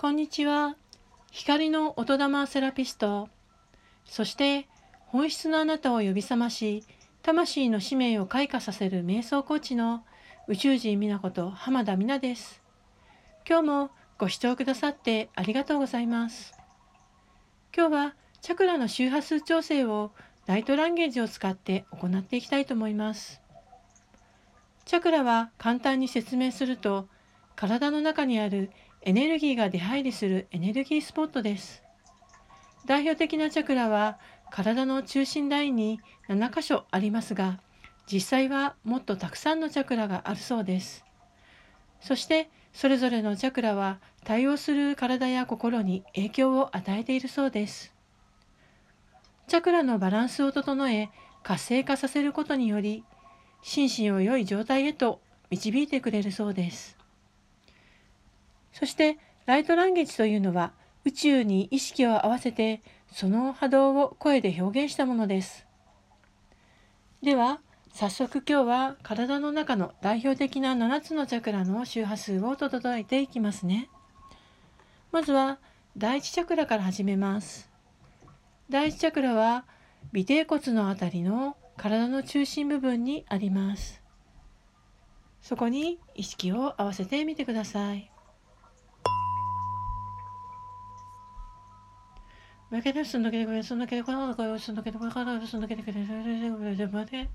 こんにちは。光の音玉セラピスト、そして本質のあなたを呼び覚まし、魂の使命を開花させる瞑想コーチの宇宙人美奈子と浜田美奈です。今日もご視聴くださってありがとうございます。今日はチャクラの周波数調整をライトランゲージを使って行っていきたいと思います。チャクラは簡単に説明すると体の中にあるエネルギーが出入りするエネルギースポットです。代表的なチャクラは体の中心ラインに7箇所ありますが、実際はもっとたくさんのチャクラがあるそうです。そしてそれぞれのチャクラは対応する体や心に影響を与えているそうです。チャクラのバランスを整え活性化させることにより心身を良い状態へと導いてくれるそうです。そしてライトランゲージというのは宇宙に意識を合わせてその波動を声で表現したものです。では早速今日は体の中の代表的な7つのチャクラの周波数を整えていきますね。まずは第一チャクラから始めます。第一チャクラは尾てい骨のあたりの体の中心部分にあります。そこに意識を合わせてみてください。抜けてすんどけてくれすんどけてこの声をすんどけてこれからすんどけてくれすんどけてくれすんどけて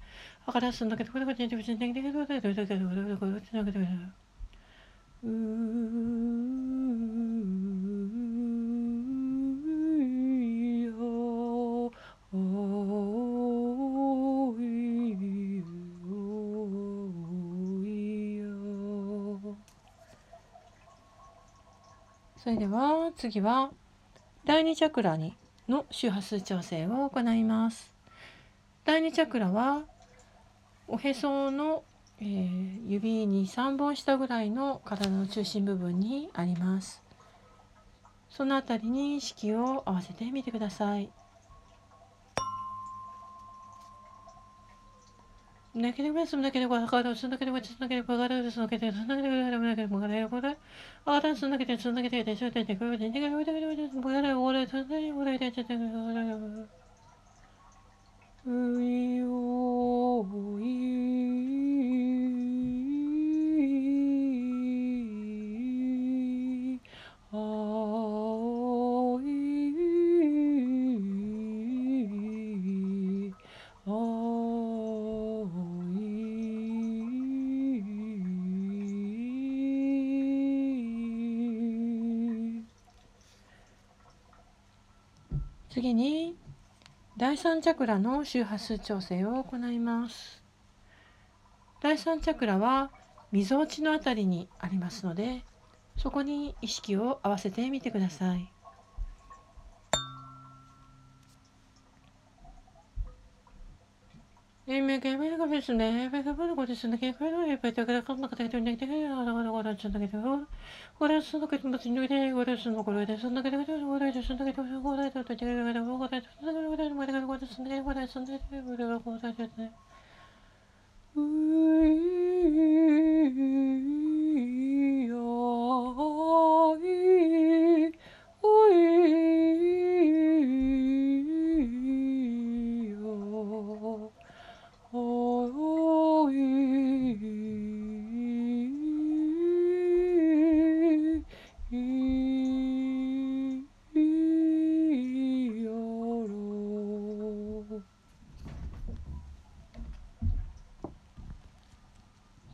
くれすんどけてくれすんどけてくれすんどけてくれすんどけてくれすんどけてくれすんどけてくれそれでは次は。第2チャクラにの周波数調整を行います。第2チャクラはおへその、えー、指に3本下ぐらいの体の中心部分にあります。その辺りに意識を合わせてみてください。なければすむだければ、はかる。すんだければ、つんだければ、がる。すんだければ、つんだければ、がる。だければ、がる。ば、あらすんだければ、つんだければ、しょててくる。で、ねがる。で、がる。おら、つんだければ、がる。で、ててくる。ういおい。次に第3チャクラの周波数調整を行います。第3チャクラはみぞおちのあたりにありますのでそこに意識を合わせてみてください。Mm-hmm.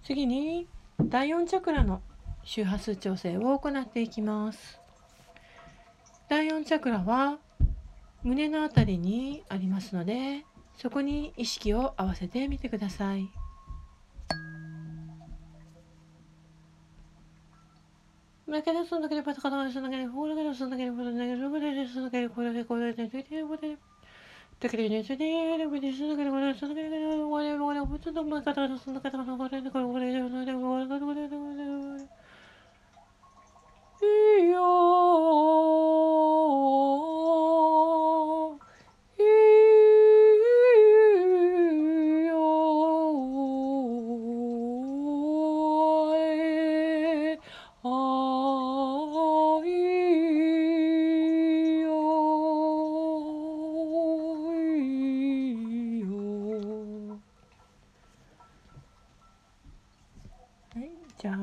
次に第4チャクラの周波数調整を行っていきます。第4チャクラは胸のあたりにありますのでそこに意識を合わせてみてください。Thank you.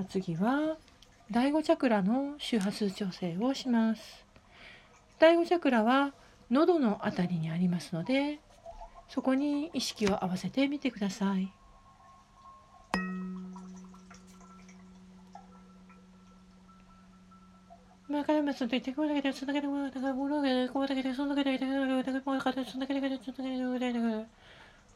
次は第5チャクラの周波数調整をします。第5チャクラは喉のあたりにありますのでそこに意識を合わせてみてください。まあ、彼もその時こだけでそんだけでもだからものがこうだけでそんだけでだからだからもうからそんだけでそんだけでそんだけでだからだからそんだけでそんだけで俺がもうそんだけでそんだけで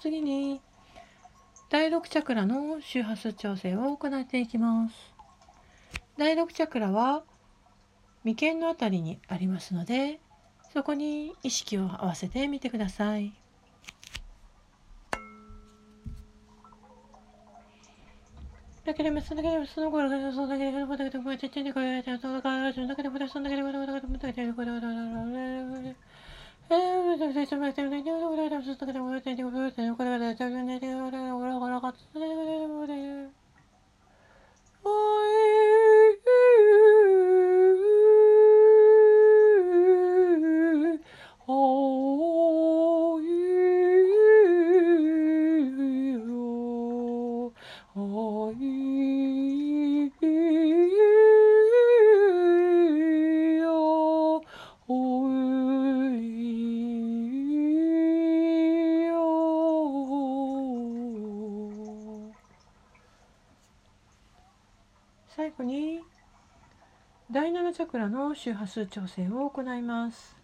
次に第6チャクラの周波数調整を行っていきます。第6チャクラは眉間のあたりにありますのでそこに意識を合わせてみてください。だけでもその頃だけでもだけでもちっちゃい声が出てそのからそんだけでもそ、の人に言うことで、その時でも言っていて、これで、これで、それで、これで、これで、これで、これで、おいよ、お Oh, 最後に第7チャクラの周波数調整を行います。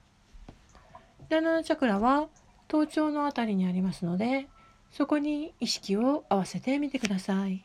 第7チャクラは頭頂のあたりにありますのでそこに意識を合わせてみてください。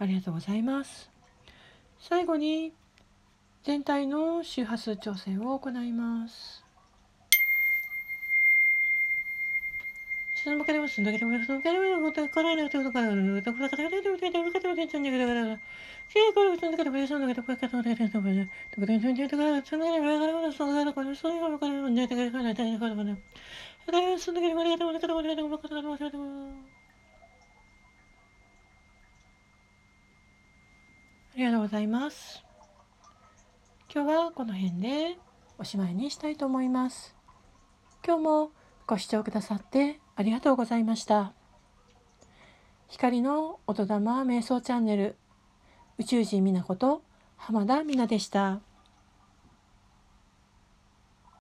ありがとうございます最後に全体の周波数調整を行います。りがとうございます。今日はこの辺でおしまいにしたいと思います。今日もご視聴くださってありがとうございました。光の音玉瞑想チャンネル宇宙人みなこと浜田美奈でした。